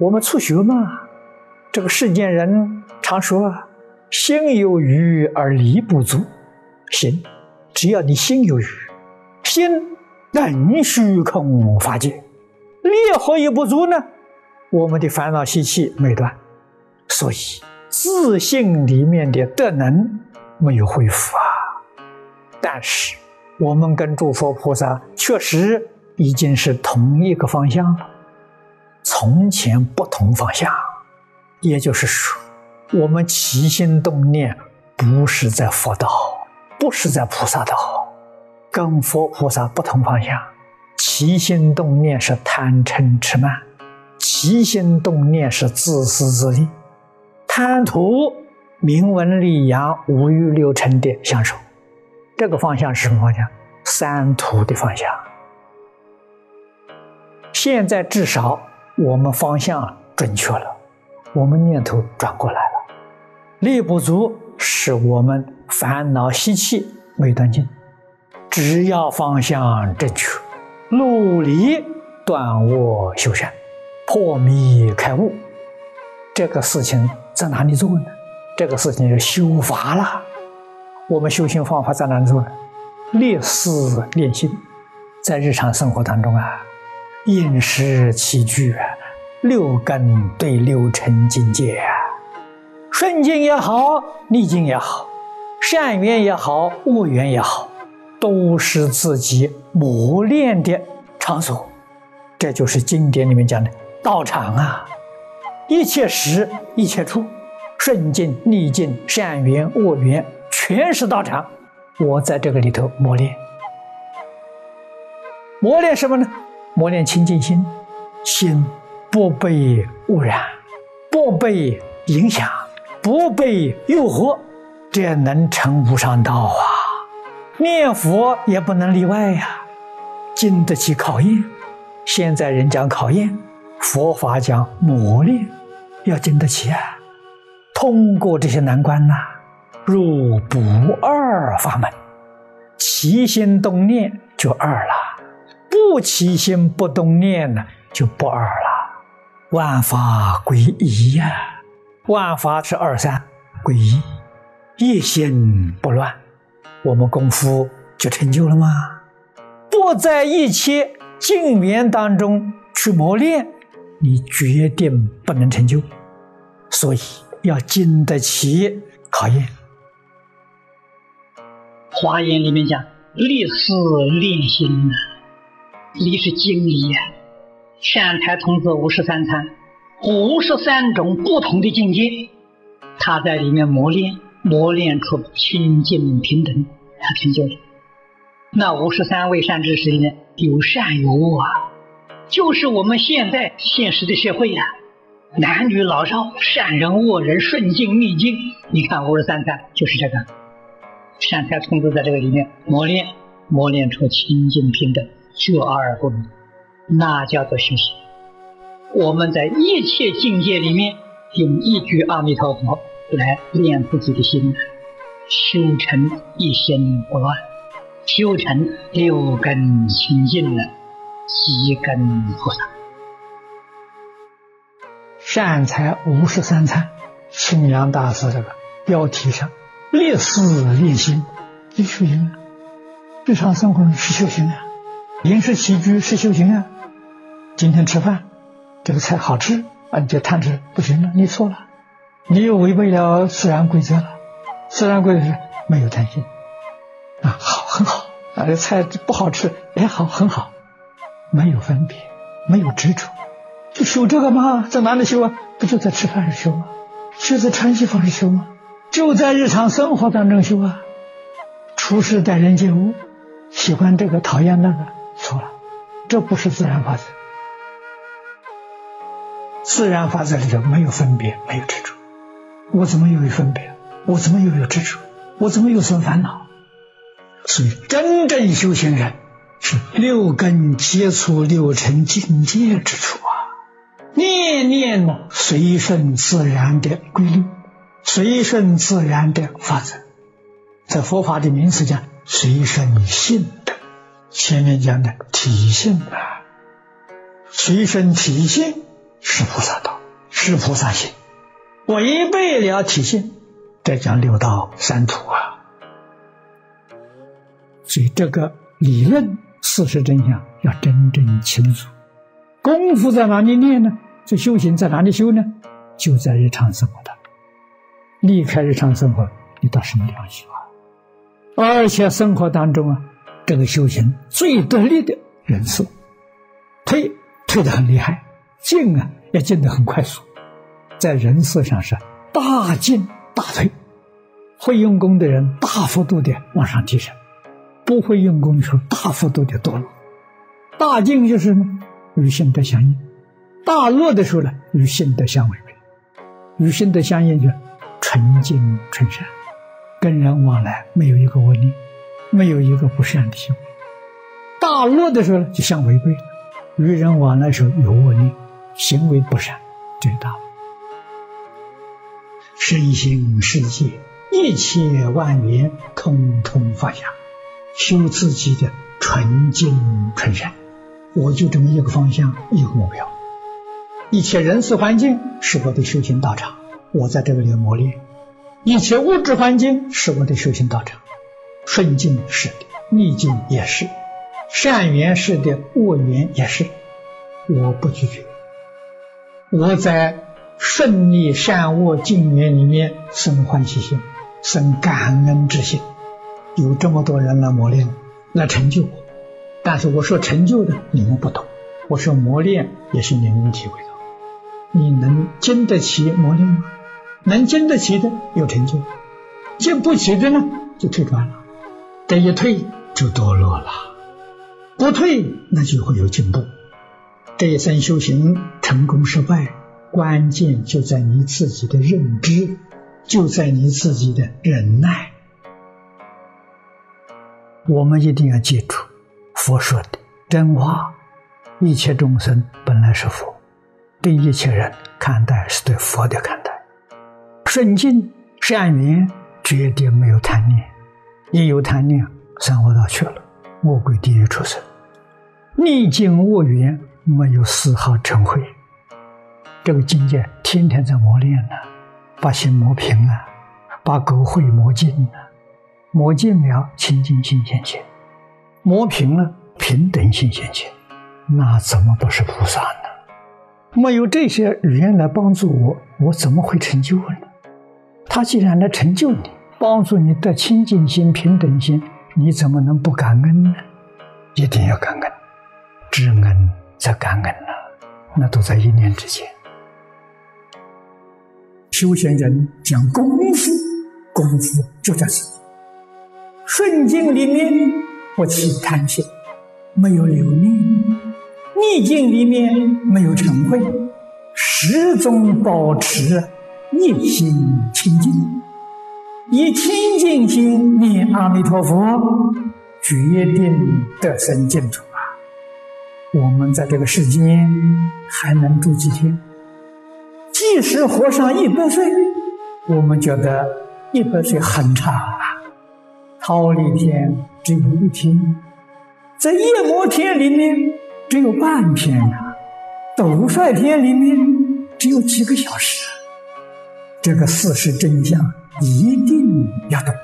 我们初学嘛，这个世间人常说“心有余而力不足”，行，只要你心有余，心能虚空法界，力何以不足呢？我们的烦恼习气没断，所以自信里面的德能没有恢复啊。但是我们跟诸佛菩萨确实已经是同一个方向了。从前不同方向，也就是说，我们起心动念不是在佛道，不是在菩萨道，跟佛菩萨不同方向。起心动念是贪嗔痴慢，起心动念是自私自利，贪图名闻利养、五欲六尘的享受。这个方向是什么方向？三途的方向。现在至少。我们方向准确了，我们念头转过来了。力不足是我们烦恼习气没断尽，只要方向正确，努力断恶修善，破迷开悟，这个事情在哪里做呢？这个事情是修法了。我们修行方法在哪里做呢？练思练心，在日常生活当中啊。饮食起居，六根对六尘境界啊，顺境也好，逆境也好，善缘也好，恶缘也好，都是自己磨练的场所。这就是经典里面讲的道场啊，一切时一切处，顺境逆境，善缘恶缘，全是道场。我在这个里头磨练，磨练什么呢？磨练清净心，心不被污染，不被影响，不被诱惑，这能成无上道啊！念佛也不能例外呀，经得起考验。现在人讲考验，佛法讲磨练，要经得起啊！通过这些难关呐，入不二法门，齐心动念就二了。不起心不动念呢，就不二了。万法归一呀，万法是二三归一，一心不乱，我们功夫就成就了吗？不在一切境缘当中去磨练，你决定不能成就。所以要经得起考验。华严里面讲，立思练心你是经理呀，善财童子五十三参，五十三种不同的境界，他在里面磨练，磨练出清净平等，他成就了。那五十三位善知识里面有善有恶啊，就是我们现在现实的社会呀，男女老少，善人恶人，顺境逆境，你看五十三参就是这个，善财童子在这个里面磨练，磨练出清净平等。学而不迷，那叫做修行。我们在一切境界里面，用一句阿弥陀佛来练自己的心，修成一心不乱，修成六根清净了，七根菩萨。善财五十三参，清凉大师这个标题上，烈士练心，这修行啊，日常生活是修行啊。饮食起居是修行啊！今天吃饭，这个菜好吃啊，你就贪吃不行了，你错了，你又违背了自然规则了。自然规则是没有贪心啊，好很好啊，这菜不好吃也好很好，没有分别，没有执着，就修这个吗？在哪里修啊？不就在吃饭时修吗？就在穿衣服时修吗？就在日常生活当中修啊！处事待人接物，喜欢这个讨厌那个。这不是自然法则。自然法则里头没有分别，没有执着。我怎么又有分别？我怎么又有执着？我怎么又生烦恼？所以，真正修行人是六根接触六尘境界之处啊，念念随顺自然的规律，随顺自然的法则。在佛法的名词讲，随顺性。前面讲的体性啊，随身体性是菩萨道，是菩萨行，违背了体性，再讲六道三途啊。所以这个理论事实真相要真正清楚。功夫在哪里练呢？这修行在哪里修呢？就在日常生活当中。离开日常生活，你到什么地方去啊？而且生活当中啊，这个修行最得力的人是退退得很厉害，进啊也进得很快速，在人事上是大进大退。会用功的人大幅度的往上提升，不会用功的时候大幅度的堕落。大进就是什么？与性德相应；大落的时候呢，与性德相违背。与性德相应就纯净纯善。跟人往来没有一个恶念，没有一个不善的行为。大恶的时候呢，就像违背了。与人往来时候有恶念，行为不善，这大。身心世界一切万缘，通通放下，修自己的纯净纯善。我就这么一个方向，一个目标。一切人事环境是我的修行道场，我在这个里磨练。一切物质环境是我的修行道场，顺境是的，逆境也是，善缘是的，恶缘也是，我不拒绝。我在顺利善恶境缘里面生欢喜心，生感恩之心。有这么多人来磨练，来成就我。但是我说成就的你们不懂，我说磨练也是你们体会到。你能经得起磨练吗？能经得起的有成就，经不起的呢就退转了。这一退就堕落了，不退那就会有进步。这一生修行成功失败，关键就在你自己的认知，就在你自己的忍耐。我们一定要记住佛说的真话：一切众生本来是佛，对一切人看待是对佛的看待。顺境善缘，绝对没有贪念；一有贪念，三恶道去了，魔鬼地狱出生。逆境恶缘，没有丝毫成慧。这个境界天天在磨练呢，把心磨平啊，把垢秽磨尽啊，磨尽了清净心现前，磨平了平等心现前，那怎么不是菩萨呢？没有这些语言来帮助我，我怎么会成就呢？他既然来成就你，帮助你得清净心、平等心，你怎么能不感恩呢？一定要感恩，知恩则感恩呐，那都在一念之间。修行人讲功夫，功夫就在此。顺境里面不起贪心，没有留念；逆境里面没有嗔恚，始终保持。一心清净，以清净心念阿弥陀佛，决定得生净土啊！我们在这个世间还能住几天？即使活上一百岁，我们觉得一百岁很长啊。桃李天只有一天，在夜摩天里面只有半天啊，斗率天里面只有几个小时。这个事实真相一定要懂。